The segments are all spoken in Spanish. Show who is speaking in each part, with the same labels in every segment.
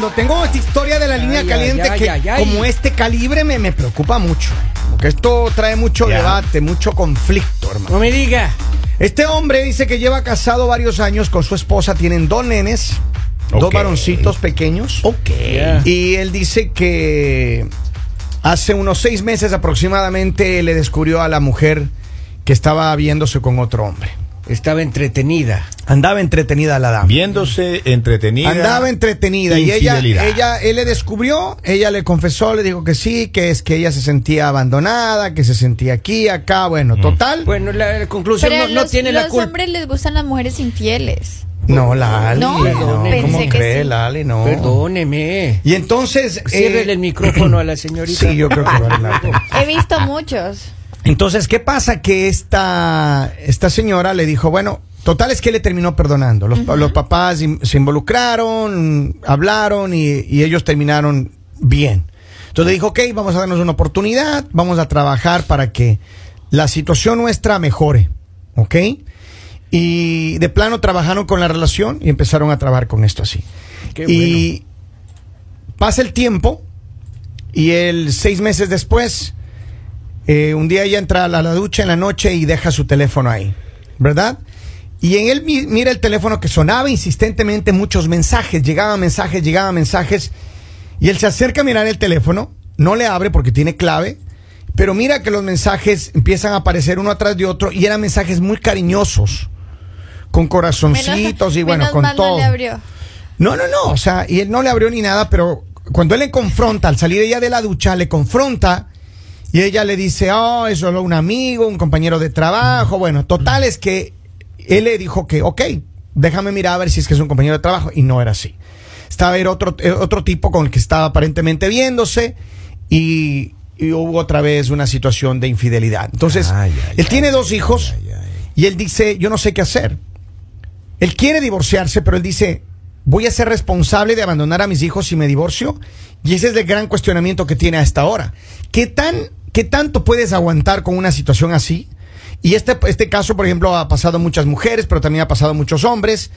Speaker 1: cuando tengo esta historia de la línea
Speaker 2: Ay,
Speaker 1: caliente
Speaker 2: ay,
Speaker 1: que
Speaker 2: ay, ay.
Speaker 1: como este calibre me, me preocupa mucho. Porque esto trae mucho
Speaker 3: Ya.
Speaker 1: debate, mucho conflicto, hermano.
Speaker 2: No me diga.
Speaker 1: Este hombre dice que lleva casado varios años con su esposa, tienen dos nenes, dos varoncitos pequeños.
Speaker 3: Ok.
Speaker 1: Y él dice que hace unos seis meses aproximadamente le descubrió a la mujer que estaba viéndose con otro hombre.
Speaker 2: Estaba entretenida.
Speaker 1: Andaba entretenida la dama.
Speaker 3: Viéndose entretenida.
Speaker 1: Andaba entretenida y ella, ella, él le descubrió, ella le confesó, le dijo que sí, que es que ella se sentía abandonada, que se sentía aquí, acá, bueno, total.
Speaker 2: Bueno, la, la conclusión
Speaker 4: Pero
Speaker 2: no, no
Speaker 4: los,
Speaker 2: tiene la
Speaker 4: los
Speaker 2: culpa.
Speaker 4: hombres les gustan las mujeres infieles.
Speaker 1: no, Lali,
Speaker 4: No,
Speaker 1: no,
Speaker 2: pensé
Speaker 1: ¿cómo
Speaker 4: que
Speaker 1: cree,
Speaker 4: sí.
Speaker 1: Lali? No.
Speaker 2: Perdóneme.
Speaker 1: Y entonces...
Speaker 2: Ciérrele
Speaker 1: eh,
Speaker 2: el micrófono a la señorita.
Speaker 1: Sí, yo creo que vale la pena.
Speaker 4: He visto muchos.
Speaker 1: Entonces, ¿qué pasa? Que esta, esta señora le dijo, bueno, total es que le terminó perdonando. Los, los papás se involucraron, hablaron y, y ellos terminaron bien. Entonces le dijo, ok, vamos a darnos una oportunidad, vamos a trabajar para que la situación nuestra mejore, ¿ok? Y de plano trabajaron con la relación y empezaron a trabajar con esto así.
Speaker 2: Qué
Speaker 1: y pasa el tiempo y el seis meses después, eh, un día ella entra a la, ducha en la noche y deja su teléfono ahí, ¿verdad? Y en él mi- mira el teléfono que sonaba insistentemente muchos mensajes, llegaban mensajes, llegaban mensajes, y él se acerca a mirar el teléfono, no le abre porque tiene clave, pero mira que los mensajes empiezan a aparecer uno atrás de otro y eran mensajes muy cariñosos, con corazoncitos y bueno,
Speaker 4: menos
Speaker 1: con
Speaker 4: mal
Speaker 1: todo.
Speaker 4: No le abrió.
Speaker 1: No, no, no, o sea, y él no le abrió ni nada, pero cuando él le confronta, al salir ella de la ducha, le confronta y ella le dice, oh, es solo un amigo, un compañero de trabajo. Bueno, total es que él le dijo que, ok, déjame mirar a ver si es que es un compañero de trabajo, y no era así. Estaba era otro, eh, otro tipo con el que estaba aparentemente viéndose y, y hubo otra vez una situación de infidelidad. Entonces,
Speaker 3: Ay, ay,
Speaker 1: él
Speaker 3: ay,
Speaker 1: tiene dos hijos y él dice, yo no sé qué hacer. Él quiere divorciarse, pero él dice, voy a ser responsable de abandonar a mis hijos si me divorcio. Y ese es el gran cuestionamiento que tiene hasta ahora. ¿Qué, tan, ¿Qué tanto puedes aguantar con una situación así? Y este, este caso, por ejemplo, ha pasado a muchas mujeres, pero también ha pasado a muchos hombres.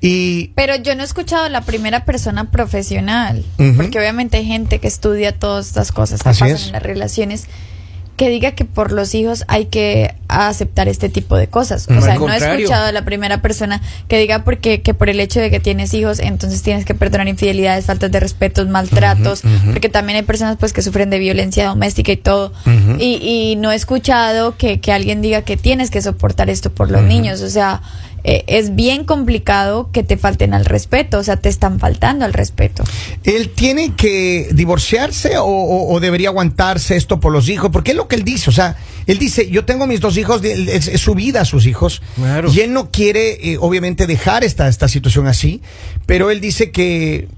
Speaker 1: Y
Speaker 4: Pero yo no he escuchado la primera persona profesional, porque obviamente hay gente que estudia todas estas cosas que
Speaker 1: Así
Speaker 4: pasan
Speaker 1: es.
Speaker 4: en las relaciones, que diga que por los hijos hay que aceptar este tipo de cosas. O sea,
Speaker 2: Al
Speaker 4: no he escuchado a la primera persona que diga porque que por el hecho de que tienes hijos, entonces tienes que perdonar infidelidades, faltas de respeto, maltratos, porque también hay personas pues que sufren de violencia doméstica y todo. Y, y no he escuchado que, que alguien diga que tienes que soportar esto por los niños. O sea, eh, es bien complicado que te falten al respeto, o sea, te están faltando al respeto.
Speaker 1: él tiene que divorciarse o, o- o debería aguantarse esto por los hijos, porque es lo que él dice. O sea, él dice, yo tengo mis dos hijos, es, es su vida a sus hijos.
Speaker 2: Claro.
Speaker 1: Y él no quiere, eh, obviamente, dejar esta, esta situación así, pero él dice que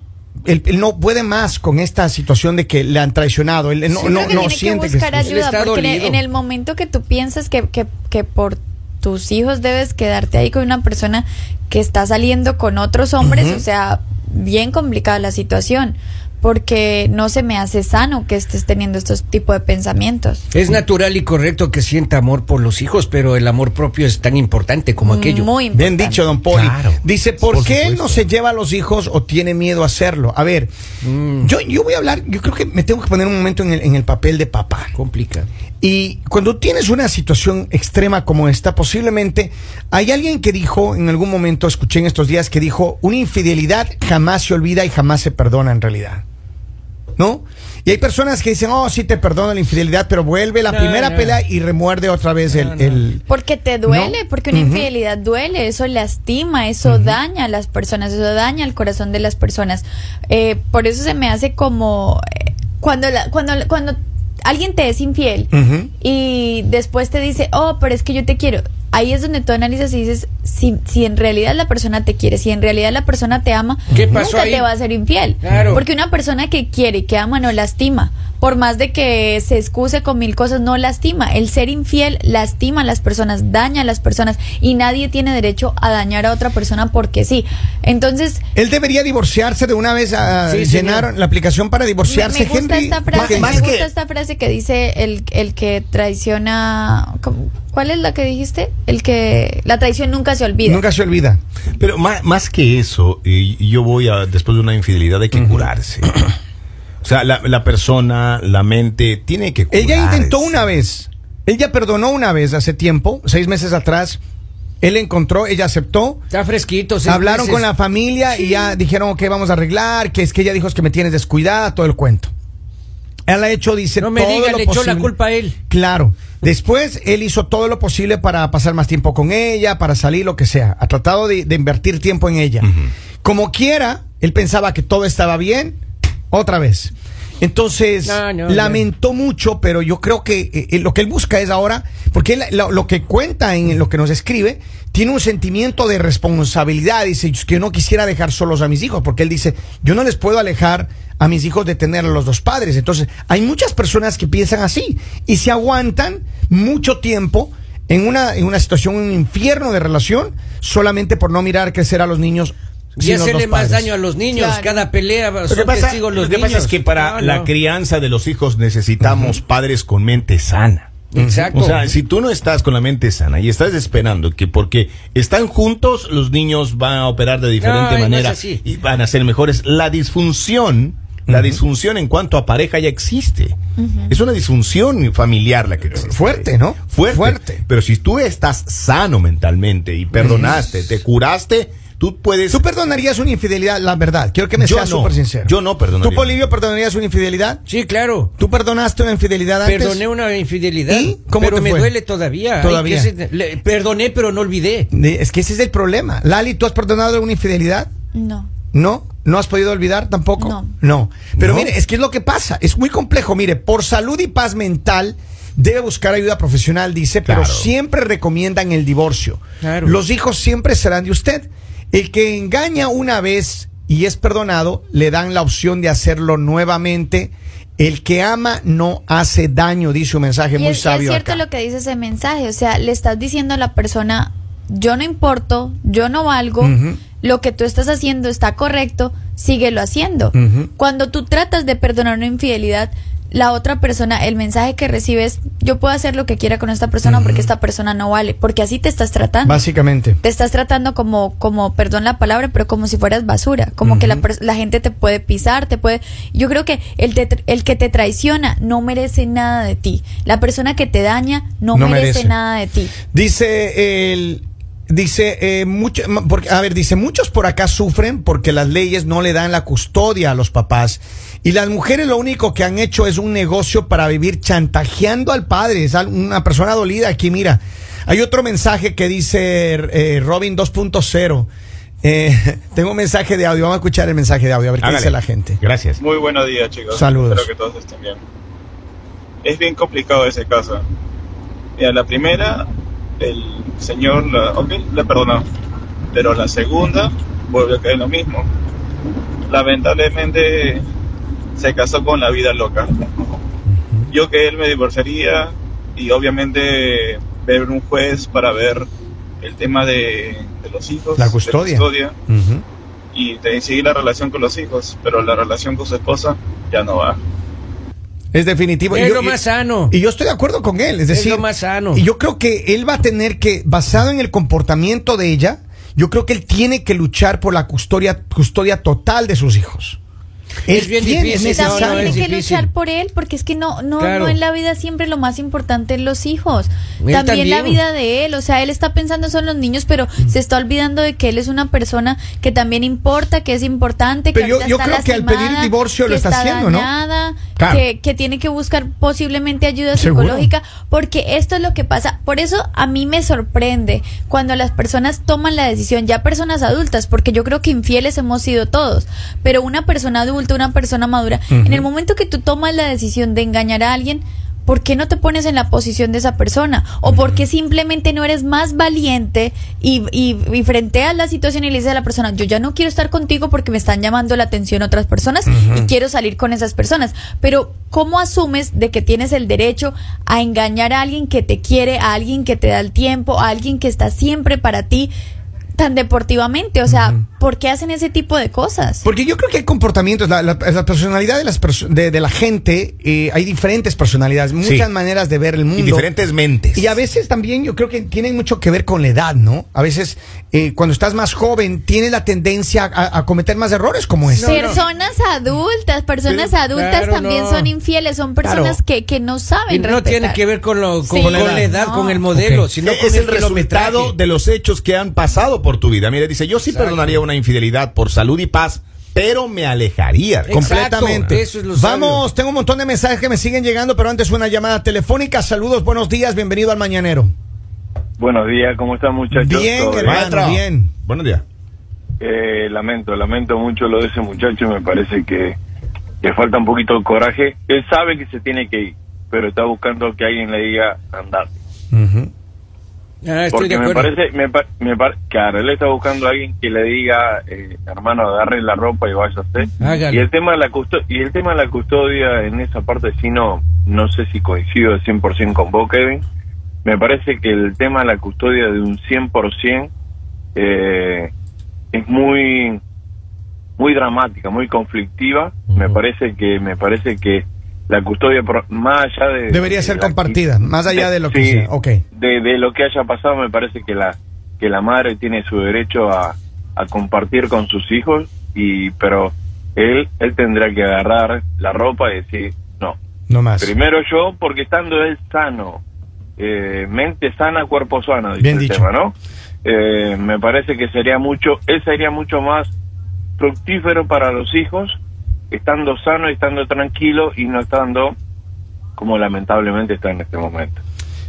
Speaker 1: él, él no puede más con esta situación de que le han traicionado. Él no,
Speaker 4: Yo
Speaker 1: no,
Speaker 4: que
Speaker 1: no
Speaker 4: tiene
Speaker 1: siente
Speaker 4: que buscar
Speaker 2: Él
Speaker 4: ayuda, porque en el-
Speaker 2: dolido.
Speaker 4: en el momento que tú piensas que, que, que por tus hijos debes quedarte ahí con una persona que está saliendo con otros hombres, o sea, bien complicada la situación, porque no se me hace sano que estés teniendo estos tipos de pensamientos.
Speaker 2: Es natural y correcto que sienta amor por los hijos, pero el amor propio es tan importante como aquello.
Speaker 4: Muy
Speaker 1: Bien
Speaker 4: importante.
Speaker 1: dicho, don Poli.
Speaker 3: Claro.
Speaker 1: Dice, ¿por,
Speaker 3: Por
Speaker 1: qué él
Speaker 3: supuesto.
Speaker 1: no se lleva a los hijos o tiene miedo a hacerlo? A ver,
Speaker 2: Mm.
Speaker 1: yo, yo voy a hablar, yo creo que me tengo que poner un momento en el, en el papel de papá.
Speaker 2: Complica.
Speaker 1: Y cuando tienes una situación extrema como esta, posiblemente hay alguien que dijo, en algún momento escuché en estos días, que dijo, una infidelidad jamás se olvida y jamás se perdona en realidad. ¿No? Y hay personas que dicen, oh, sí te perdono la infidelidad, pero vuelve la
Speaker 2: No,
Speaker 1: primera
Speaker 2: no.
Speaker 1: pelea y remuerde otra vez el...
Speaker 2: No, no.
Speaker 1: el-
Speaker 4: Porque te duele,
Speaker 1: ¿No?
Speaker 4: porque una infidelidad duele, eso lastima, eso daña a las personas, eso daña el corazón de las personas. Eh, por eso se me hace como eh, cuando la, cuando cuando alguien te es infiel y después te dice, oh, pero es que yo te quiero. Ahí es donde tú analizas y dices, si, si en realidad la persona te quiere, si en realidad la persona te ama,
Speaker 2: ¿Qué pasó
Speaker 4: nunca
Speaker 2: ahí?
Speaker 4: te va a ser infiel.
Speaker 2: Claro.
Speaker 4: Porque una persona que quiere, que ama, no lastima. Por más de que se excuse con mil cosas, no lastima. El ser infiel lastima a las personas, daña a las personas y nadie tiene derecho a dañar a otra persona porque sí. Entonces,
Speaker 1: Él debería divorciarse de una vez a
Speaker 2: Sí,
Speaker 1: llenar
Speaker 2: señor.
Speaker 1: la aplicación para
Speaker 4: me,
Speaker 1: divorciarse,
Speaker 4: me gusta
Speaker 1: Henry.
Speaker 4: esta frase,
Speaker 3: más
Speaker 4: me
Speaker 3: que-
Speaker 4: gusta esta frase que dice el, el que traiciona. ¿Cuál es la que dijiste? el que la traición nunca se olvida.
Speaker 1: Nunca se olvida.
Speaker 3: Pero más, más que eso, eh, yo voy a, después de una infidelidad, hay que curarse. O sea, la, la persona, la mente, tiene que curarse.
Speaker 1: Ella intentó una vez. Ella perdonó una vez hace tiempo, seis meses atrás. Él encontró, ella aceptó.
Speaker 2: Está fresquito. seis
Speaker 1: Hablaron
Speaker 2: meses.
Speaker 1: con la familia y ya dijeron que vamos a arreglar, que es que ella dijo es que me tienes descuidada, todo el cuento. Él ha hecho, dice,
Speaker 2: No me
Speaker 1: todo
Speaker 2: diga,
Speaker 1: lo
Speaker 2: le echó la
Speaker 1: posible.
Speaker 2: culpa a él.
Speaker 1: Claro. Después él hizo todo lo posible para pasar más tiempo con ella, para salir, lo que sea. Ha tratado de, de invertir tiempo en ella. Como quiera, él pensaba que todo estaba bien, otra vez. Entonces,
Speaker 2: No, no,
Speaker 1: lamentó mucho, pero yo creo que eh, eh, lo que él busca es ahora, porque él, lo, lo que cuenta en lo que nos escribe, tiene un sentimiento de responsabilidad. Dice, "Es que yo no quisiera dejar solos a mis hijos, porque él dice, yo no les puedo alejar a mis hijos de tener a los dos padres. Entonces, hay muchas personas que piensan así y se aguantan mucho tiempo en una, en una situación, un infierno de relación, solamente por no mirar crecer a los niños.
Speaker 2: Y hacerle más
Speaker 1: padres.
Speaker 2: daño a los niños.
Speaker 4: Claro.
Speaker 2: Cada pelea
Speaker 3: Lo
Speaker 2: son
Speaker 3: que, pasa,
Speaker 2: testigos los
Speaker 3: lo que
Speaker 2: niños.
Speaker 3: pasa es que para
Speaker 2: No,
Speaker 3: la crianza de los hijos necesitamos padres con mente sana.
Speaker 2: Exacto.
Speaker 3: O sea, si tú no estás con la mente sana y estás esperando que porque están juntos los niños van a operar de diferente manera y van a ser mejores, la disfunción, la disfunción en cuanto a pareja ya existe. Es una disfunción familiar la que existe.
Speaker 1: Fuerte, ¿no?
Speaker 3: Fuerte.
Speaker 1: Fuerte.
Speaker 3: Pero si tú estás sano mentalmente y perdonaste, te curaste, tú puedes
Speaker 1: ¿Tú perdonarías una infidelidad, la verdad? Quiero que me
Speaker 3: Yo
Speaker 1: seas
Speaker 3: no.
Speaker 1: súper sincero.
Speaker 3: Yo no perdonaría.
Speaker 1: ¿Tú, Polivio, perdonarías una infidelidad?
Speaker 2: Sí, claro.
Speaker 1: ¿Tú perdonaste una infidelidad antes?
Speaker 2: Perdoné una infidelidad.
Speaker 1: ¿Y? ¿Cómo
Speaker 2: pero
Speaker 1: te
Speaker 2: me
Speaker 1: fue?
Speaker 2: duele todavía.
Speaker 1: Todavía.
Speaker 2: que se- le- perdoné, pero no olvidé.
Speaker 1: Es que ese es el problema. Lali, ¿tú has perdonado alguna infidelidad?
Speaker 4: No.
Speaker 1: ¿No? ¿No has podido olvidar tampoco?
Speaker 4: No.
Speaker 1: No. Pero
Speaker 3: No.
Speaker 1: mire, es que es lo que pasa. Es muy complejo. Mire, por salud y paz mental debe buscar ayuda profesional, dice, pero siempre recomiendan el divorcio.
Speaker 2: Claro.
Speaker 1: Los hijos siempre serán de usted. El que engaña una vez y es perdonado, le dan la opción de hacerlo nuevamente. El que ama no hace daño, dice un mensaje
Speaker 4: Y
Speaker 1: muy
Speaker 4: es, y es
Speaker 1: sabio
Speaker 4: cierto
Speaker 1: acá.
Speaker 4: lo que dice ese mensaje, o sea, le estás diciendo a la persona, yo no importo, yo no valgo, lo que tú estás haciendo está correcto, síguelo haciendo. Cuando tú tratas de perdonar una infidelidad, la otra persona, el mensaje que recibes, yo puedo hacer lo que quiera con esta persona porque esta persona no vale, porque así te estás tratando.
Speaker 1: Básicamente.
Speaker 4: te estás tratando como, como, perdón la palabra, pero como si fueras basura, como que la, la gente te puede pisar, te puede... Yo creo que el, te- el que te traiciona no merece nada de ti. La persona que te daña no,
Speaker 1: No
Speaker 4: merece,
Speaker 1: merece.
Speaker 4: nada de ti.
Speaker 1: Dice el. Dice, eh, mucho, porque, a ver, dice, muchos por acá sufren porque las leyes no le dan la custodia a los papás. Y las mujeres lo único que han hecho es un negocio para vivir chantajeando al padre. Es una persona dolida aquí, mira. Hay otro mensaje que dice eh, Robin 2.0. Eh, tengo un mensaje de audio. Vamos a escuchar el mensaje de audio, a ver qué dice la gente.
Speaker 3: Gracias.
Speaker 5: Muy buenos días, chicos.
Speaker 1: Saludos.
Speaker 5: Espero que todos estén bien. Es bien complicado ese caso. Mira, la primera, el señor la, ok, la perdonó. Pero la segunda, vuelve a caer lo mismo. Lamentablemente, se casó con la vida loca. Yo que él me divorciaría y obviamente ver un juez para ver el tema de, de los hijos.
Speaker 1: La custodia.
Speaker 5: y de seguir la relación con los hijos, pero la relación con su esposa ya no va.
Speaker 1: Es definitivo.
Speaker 2: Es
Speaker 1: Y yo-
Speaker 2: lo más sano.
Speaker 1: Y yo estoy de acuerdo con él, es
Speaker 2: Es
Speaker 1: decir,
Speaker 2: lo más sano.
Speaker 1: Y yo creo que él va a tener que, basado en el comportamiento de ella, yo creo que él tiene que luchar por la custodia, custodia total de sus hijos.
Speaker 2: Es bien difícil,
Speaker 1: es
Speaker 2: no,
Speaker 4: También
Speaker 2: no,
Speaker 4: que
Speaker 2: difícil.
Speaker 4: luchar por él, porque es que no, no,
Speaker 2: Claro.
Speaker 4: no en la vida siempre lo más importante es los hijos.
Speaker 2: Él
Speaker 4: También, la
Speaker 2: también.
Speaker 4: vida de él, o sea, él está pensando solo en los niños, pero se está olvidando de que él es una persona que también importa, que es importante, que
Speaker 1: Pero yo-
Speaker 4: ahorita
Speaker 1: yo
Speaker 4: está
Speaker 1: creo que al pedir
Speaker 4: lastimada,
Speaker 1: divorcio lo
Speaker 4: que
Speaker 1: está haciendo, ¿no?
Speaker 4: dañada,
Speaker 1: Claro.
Speaker 4: que, que tiene que buscar posiblemente ayuda
Speaker 1: Seguro.
Speaker 4: psicológica, porque esto es lo que pasa. Por eso a mí me sorprende cuando las personas toman la decisión, ya personas adultas, porque yo creo que infieles hemos sido todos, pero una persona adulta, una persona madura, en el momento que tú tomas la decisión de engañar a alguien, ¿por qué no te pones en la posición de esa persona? ¿O por qué simplemente no eres más valiente y, y, y frenteas la situación y le dices a la persona, yo ya no quiero estar contigo porque me están llamando la atención otras personas y quiero salir con esas personas? Pero ¿cómo asumes de que tienes el derecho a engañar a alguien que te quiere, a alguien que te da el tiempo, a alguien que está siempre para ti? Tan deportivamente, o sea, ¿por por qué hacen ese tipo de cosas?
Speaker 1: Porque yo creo que hay comportamientos, la, la- la personalidad de, las perso- de, de la gente, eh, hay diferentes personalidades, muchas
Speaker 3: Sí.
Speaker 1: maneras de ver el mundo.
Speaker 3: Y diferentes mentes.
Speaker 1: Y a veces también yo creo que tienen mucho que ver con la edad, ¿no? A veces eh, cuando estás más joven tienes la tendencia a, a cometer más errores como este.
Speaker 4: personas adultas, personas
Speaker 2: Pero,
Speaker 4: adultas
Speaker 2: claro,
Speaker 4: también
Speaker 2: no.
Speaker 4: son infieles, son personas
Speaker 1: Claro.
Speaker 4: que, que no saben
Speaker 2: Y no
Speaker 4: respetar.
Speaker 2: tiene que ver con, lo, con,
Speaker 4: Sí,
Speaker 2: con la edad,
Speaker 4: no.
Speaker 2: con el modelo, sino con
Speaker 3: es el resultado de los hechos que han pasado por tu vida. Mire, dice, yo sí
Speaker 2: Exacto.
Speaker 3: perdonaría una infidelidad por salud y paz, pero me alejaría.
Speaker 2: Exacto.
Speaker 1: Completamente.
Speaker 2: eso es lo
Speaker 1: Vamos,
Speaker 2: sabio.
Speaker 1: tengo un montón de mensajes que me siguen llegando, pero antes una llamada telefónica. Saludos, buenos días, bienvenido al Mañanero.
Speaker 6: Buenos días, ¿cómo están muchachos?
Speaker 1: Bien,
Speaker 6: ¿Todo
Speaker 1: hermano. Bien.
Speaker 3: Buenos días.
Speaker 6: Eh, lamento, lamento mucho lo de ese muchacho, me parece que le falta un poquito de coraje. Él sabe que se tiene que ir, pero está buscando que alguien le diga andar.
Speaker 1: Ujú.
Speaker 2: Ah, estoy
Speaker 6: Porque
Speaker 2: de
Speaker 6: me parece, me, me par- claro, él está buscando a alguien que le diga, eh, hermano, agarre la ropa y váyase.
Speaker 2: Hágalo.
Speaker 6: Y el tema de la custodia, y el tema de la custodia en esa parte sí no, no sé si coincido al 100% con vos, Kevin. Me parece que el tema de la custodia de un 100% eh, es muy muy dramática, muy conflictiva. Me parece que me parece que la custodia más allá de
Speaker 1: Debería
Speaker 6: de
Speaker 1: ser compartida, más allá de lo que
Speaker 6: sí,
Speaker 1: sea. Ok.
Speaker 6: de, de lo que haya pasado me parece que la que la madre tiene su derecho a, a compartir con sus hijos y pero él él tendrá que agarrar la ropa y decir no
Speaker 1: No más.
Speaker 6: primero yo porque estando él sano eh, mente sana cuerpo sano dice
Speaker 1: Bien
Speaker 6: el
Speaker 1: dicho.
Speaker 6: tema, no Eh, me parece que sería mucho él sería mucho más fructífero para los hijos estando sano y estando tranquilo y no estando como lamentablemente está en este momento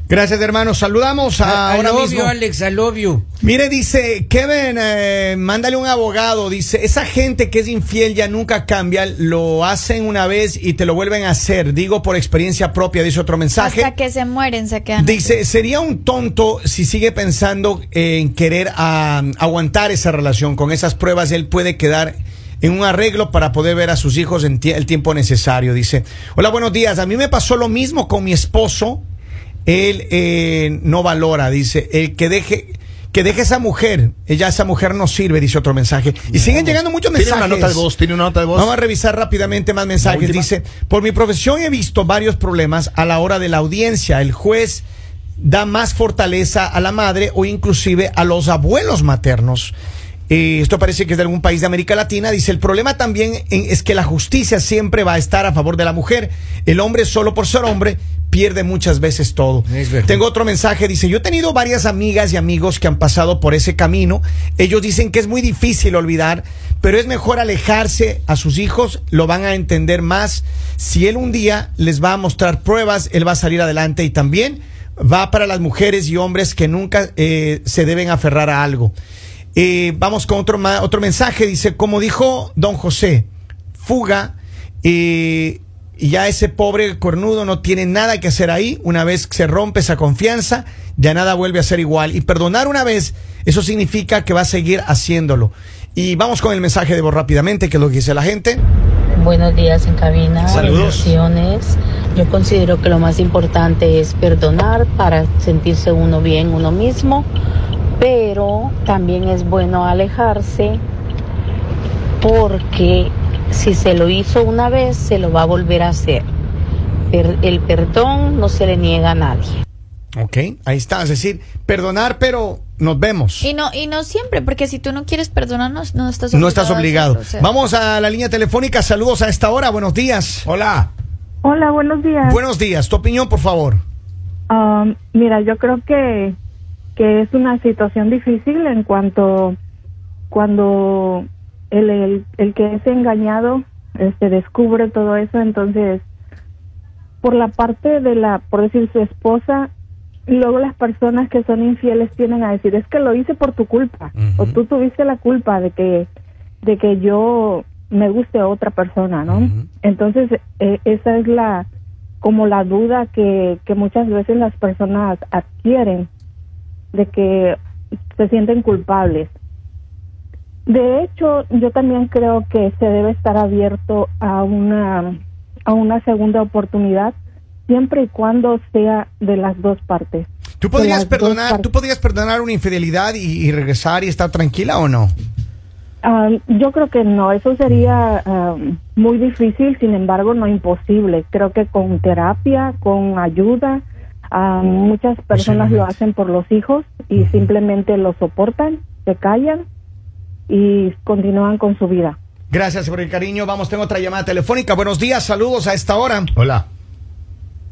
Speaker 1: Gracias, hermano. Saludamos a ahora
Speaker 2: love
Speaker 1: mismo.
Speaker 2: you, Alex, I love you.
Speaker 1: Mire, dice Kevin, eh, mándale un abogado. Dice, esa gente que es infiel ya nunca cambia, lo hacen una vez y te lo vuelven a hacer. Digo por experiencia propia, dice otro mensaje.
Speaker 4: Hasta que se mueren se quedan.
Speaker 1: Dice, sería un tonto si sigue pensando en querer ah, aguantar esa relación. Con esas pruebas él puede quedar en un arreglo para poder ver a sus hijos en el tiempo necesario. Dice, hola, buenos días. A mí me pasó lo mismo con mi esposo. Él eh, no valora, dice, el que deje... Que deje esa mujer, ella esa mujer no sirve, dice otro mensaje. Y siguen llegando muchos
Speaker 3: Tiene
Speaker 1: mensajes.
Speaker 3: una nota de voz, tiene una nota de voz.
Speaker 1: Vamos a revisar rápidamente más mensajes. Dice, por mi profesión he visto varios problemas a la hora de la audiencia. El juez da más fortaleza a la madre o inclusive a los abuelos maternos. Eh, esto parece que es de algún país de América Latina. Dice, el problema también es que la justicia siempre va a estar a favor de la mujer. El hombre solo por ser hombre pierde muchas veces todo. Tengo otro mensaje, dice, yo he tenido varias amigas y amigos que han pasado por ese camino. Ellos dicen que es muy difícil olvidar, pero es mejor alejarse a sus hijos, lo van a entender más. Si él un día les va a mostrar pruebas, él va a salir adelante y también va para las mujeres y hombres que nunca eh, se deben aferrar a algo. Eh, vamos con otro, otro mensaje, dice, como dijo don José, fuga. eh, y ya ese pobre cornudo no tiene nada que hacer ahí. Una vez que se rompe esa confianza, ya nada vuelve a ser igual. Y perdonar una vez, eso significa que va a seguir haciéndolo. Y vamos con el mensaje de voz rápidamente, que es lo que dice la gente.
Speaker 7: Buenos días en cabina.
Speaker 1: Saludos.
Speaker 7: Yo considero que lo más importante es perdonar para sentirse uno bien uno mismo, pero también es bueno alejarse porque si se lo hizo una vez, se lo va a volver a hacer. El perdón no se le niega a nadie.
Speaker 1: Ok, ahí está. Es decir, perdonar, pero nos vemos.
Speaker 4: Y no, y no siempre, porque si tú no quieres perdonarnos, no estás obligado.
Speaker 1: No estás
Speaker 4: a
Speaker 1: obligado.
Speaker 4: hacerlo, o sea.
Speaker 1: Vamos a la línea telefónica. Saludos a esta hora. Buenos días.
Speaker 3: Hola.
Speaker 8: Hola, buenos días.
Speaker 1: Buenos días. Tu opinión, por favor.
Speaker 8: Um, mira, yo creo que, que es una situación difícil en cuanto cuando el, el, el que es engañado este, descubre todo eso, entonces por la parte de la, por decir su esposa, luego las personas que son infieles tienen a decir, es que lo hice por tu culpa, o tú tuviste la culpa de que, de que yo me guste a otra persona, ¿no? Entonces, eh, esa es la, como la duda que, que muchas veces las personas adquieren de que se sienten culpables. De hecho, yo también creo que se debe estar abierto a una a una segunda oportunidad siempre y cuando sea de las dos partes.
Speaker 1: ¿Tú podrías perdonar, tú podrías perdonar una infidelidad y, y regresar y estar tranquila o no?
Speaker 8: Ah, yo creo que no, eso sería ah, muy difícil, sin embargo no imposible. Creo que con terapia, con ayuda, ah, muchas personas lo hacen por los hijos y simplemente lo soportan, se callan y continúan con su vida.
Speaker 1: Gracias por el cariño. Vamos, tengo otra llamada telefónica. Buenos días, saludos a esta hora.
Speaker 3: Hola.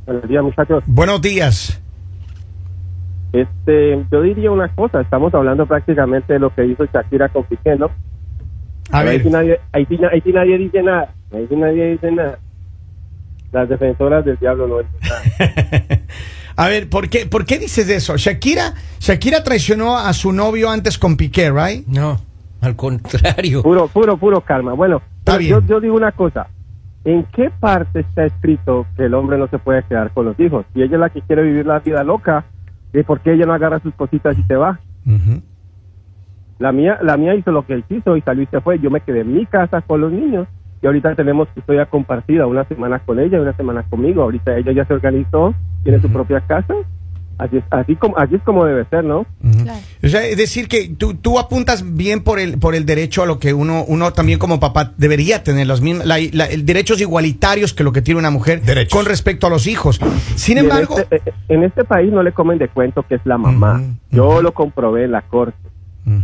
Speaker 9: Buenos días, muchachos.
Speaker 1: Buenos días.
Speaker 9: Este, yo diría una cosa, estamos hablando prácticamente de lo que hizo Shakira con Piqué, ¿no?
Speaker 1: A
Speaker 9: Ahí
Speaker 1: ver,
Speaker 9: sí nadie, ahí ahí nadie dice nada, ahí sí nadie dice nada. Las defensoras del diablo no dicen nada.
Speaker 1: a ver, ¿por qué, ¿por qué dices eso? Shakira, Shakira traicionó a su novio antes con Piqué, right?
Speaker 2: No, al contrario.
Speaker 9: Puro, puro, puro calma. Bueno,
Speaker 1: Está
Speaker 9: pero
Speaker 1: bien.
Speaker 9: yo, yo digo una cosa. ¿En qué parte está escrito que el hombre no se puede quedar con los hijos? Si ella es la que quiere vivir la vida loca, ¿y por qué ella no agarra sus cositas y se va? La mía, la mía hizo lo que él quiso y salió y se fue. Yo me quedé en mi casa con los niños y ahorita tenemos custodia compartida, una semana con ella y una semana conmigo. Ahorita ella ya se organizó, tiene su propia casa. Así es, así como, así es como debe ser, ¿no?
Speaker 4: Claro.
Speaker 1: O sea, es decir que tú, tú apuntas bien por el, por el derecho a lo que uno, uno también como papá debería tener, los mismos, la- la- el derechos igualitarios que lo que tiene una mujer
Speaker 3: Derechos.
Speaker 1: con respecto a los hijos. Sin
Speaker 9: Y en
Speaker 1: embargo,
Speaker 9: este- eh, en este país no le comen de cuento que es la mamá. Yo lo comprobé en la corte.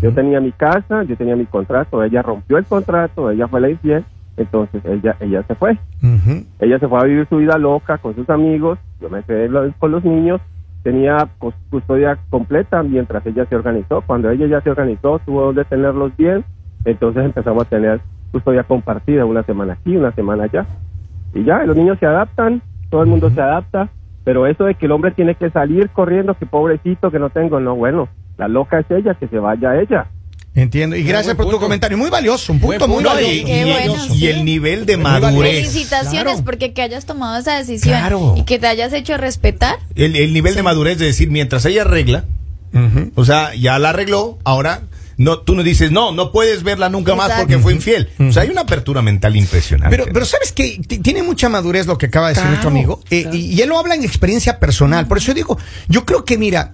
Speaker 9: Yo tenía mi casa, yo tenía mi contrato, ella rompió el contrato, ella fue la infiel, entonces ella, ella se fue. Ella se fue a vivir su vida loca con sus amigos, yo me quedé con los niños, tenía cus- custodia completa mientras ella se organizó. Cuando ella ya se organizó, tuvo donde tenerlos bien, entonces empezamos a tener custodia compartida, una semana aquí, una semana allá. Y ya, los niños se adaptan, todo el mundo se adapta, pero eso de que el hombre tiene que salir corriendo, que pobrecito, que no tengo, no, bueno, la loca es ella, que se vaya ella.
Speaker 1: Entiendo. Y gracias por tu
Speaker 2: punto.
Speaker 1: comentario. Muy valioso, un punto muy valioso.
Speaker 3: y,
Speaker 4: Qué
Speaker 3: y-
Speaker 4: bueno,
Speaker 3: y
Speaker 4: sí.
Speaker 3: el nivel de madurez.
Speaker 4: Felicitaciones
Speaker 1: Claro.
Speaker 4: porque que hayas tomado esa decisión
Speaker 3: Claro.
Speaker 4: y que te hayas hecho respetar.
Speaker 3: El, el nivel de madurez de decir, mientras ella arregla, o sea, ya la arregló, ahora no, tú no dices, no, no puedes verla nunca más porque fue infiel. O sea, hay una apertura mental impresionante.
Speaker 1: Pero, pero sabes que tiene mucha madurez lo que acaba de decir
Speaker 2: Claro,
Speaker 1: nuestro amigo. Eh, y, y él lo habla en experiencia personal. Por eso digo, yo creo que mira,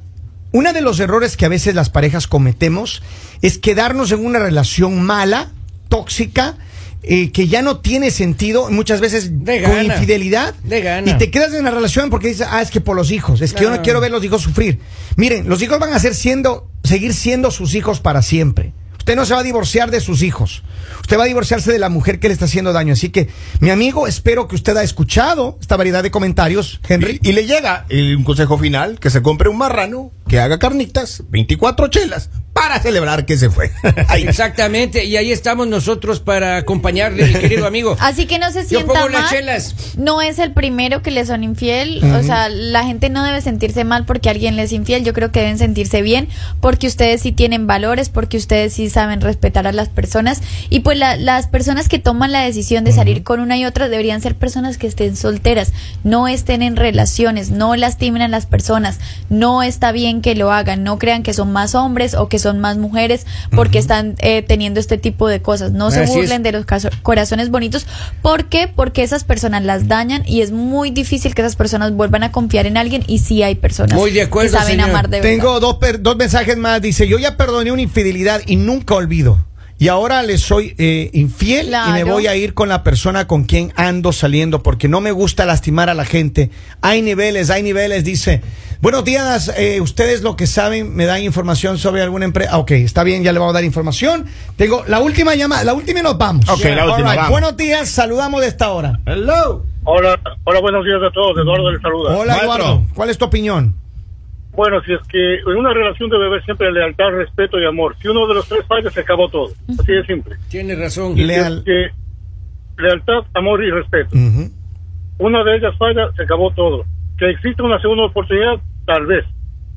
Speaker 1: uno de los errores que a veces las parejas cometemos es quedarnos en una relación mala, tóxica, eh, que ya no tiene sentido, muchas veces
Speaker 2: De
Speaker 1: con infidelidad.
Speaker 2: De gana.
Speaker 1: Y te quedas en la relación porque dices, ah, es que por los hijos, es que yo no quiero ver los hijos sufrir. Miren, los hijos van a ser siendo, seguir siendo sus hijos para siempre. Usted no se va a divorciar de sus hijos. Usted va a divorciarse de la mujer que le está haciendo daño. Así que, mi amigo, espero que usted ha escuchado esta variedad de comentarios, Henry.
Speaker 3: Y, y le llega el- un consejo final, que se compre un marrano, que haga carnitas, 24 chelas, para celebrar que se fue. Ahí.
Speaker 2: Exactamente, y ahí estamos nosotros para acompañarle, mi querido amigo.
Speaker 4: Así que no se
Speaker 2: Yo
Speaker 4: sienta
Speaker 2: pongo
Speaker 4: mal.
Speaker 2: las chelas.
Speaker 4: No es el primero que le son infiel. O sea, la gente no debe sentirse mal porque alguien le es infiel. Yo creo que deben sentirse bien porque ustedes sí tienen valores, porque ustedes sí saben respetar a las personas. Y pues la- las personas que toman la decisión de salir con una y otra deberían ser personas que estén solteras, no estén en relaciones, no lastimen a las personas. No está bien que lo hagan. No crean que son más hombres o que son más mujeres porque están eh, teniendo este tipo de cosas. No se
Speaker 2: es.
Speaker 4: burlen de los corazones bonitos. ¿Por qué? Porque esas personas las dañan y es muy difícil que esas personas vuelvan a confiar en alguien y sí hay personas
Speaker 2: Muy de acuerdo,
Speaker 4: que saben
Speaker 2: señor.
Speaker 4: amar de verdad.
Speaker 1: Tengo dos, per- dos mensajes más. Dice, yo ya perdoné una infidelidad y nunca olvido. Y ahora le soy eh, infiel y me voy a ir con la persona con quien ando saliendo porque no me gusta lastimar a la gente. Hay niveles, hay niveles, dice. Buenos días, eh, ustedes lo que saben, me dan información sobre alguna empresa. Ok, está bien, ya le vamos a dar información. Tengo la última llamada, la última y nos vamos.
Speaker 3: Ok, la última, vamos.
Speaker 1: Buenos días, saludamos de esta hora.
Speaker 3: Hello.
Speaker 10: Hola, hola, buenos días a todos. Eduardo les saluda.
Speaker 1: Hola,
Speaker 3: Maestro.
Speaker 1: Eduardo. ¿Cuál es tu opinión?
Speaker 10: Bueno, si es que en una relación debe haber siempre lealtad, respeto y amor. Si uno de los tres falla, se acabó todo. Así de simple.
Speaker 2: Tiene razón.
Speaker 10: Y si
Speaker 1: Leal-
Speaker 10: es que lealtad, amor y respeto. Una de ellas falla, se acabó todo. Que exista una segunda oportunidad, tal vez.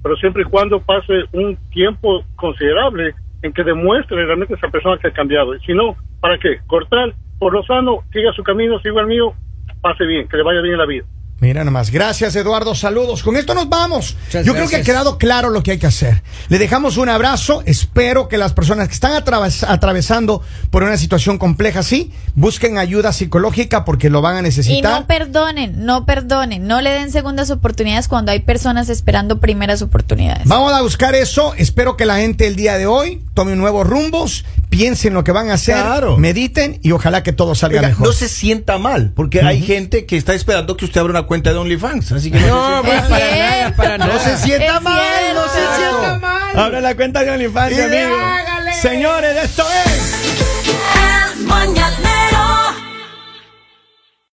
Speaker 10: Pero siempre y cuando pase un tiempo considerable en que demuestre realmente esa persona que ha cambiado. Y si no, ¿para qué? Cortar por lo sano, siga su camino, siga el mío, pase bien, que le vaya bien en la vida.
Speaker 1: Mira nomás, gracias Eduardo, saludos. Con esto nos vamos.
Speaker 2: Muchas
Speaker 1: Yo creo que ha quedado claro lo que hay que hacer. Le dejamos un abrazo. Espero que las personas que están atraves- atravesando por una situación compleja así, busquen ayuda psicológica porque lo van a
Speaker 4: Y
Speaker 1: necesitar.
Speaker 4: no perdonen, no perdonen, no le den segundas oportunidades cuando hay personas esperando primeras oportunidades.
Speaker 1: Vamos a buscar eso. Espero que la gente el día de hoy tome nuevos rumbos, piensen lo que van a hacer,
Speaker 3: Claro.
Speaker 1: mediten y ojalá que todo salga
Speaker 3: Oiga,
Speaker 1: mejor.
Speaker 3: no se sienta mal, porque hay gente que está esperando que usted abra una cuenta de OnlyFans. Así que no,
Speaker 2: No,
Speaker 3: se sienta
Speaker 2: pues,
Speaker 4: Es
Speaker 2: para nada, para nada.
Speaker 1: No se sienta
Speaker 4: Es
Speaker 1: mal, no se sienta mal. Abra la cuenta de OnlyFans,
Speaker 3: Y
Speaker 1: amigo.
Speaker 3: hágale.
Speaker 1: Señores, esto es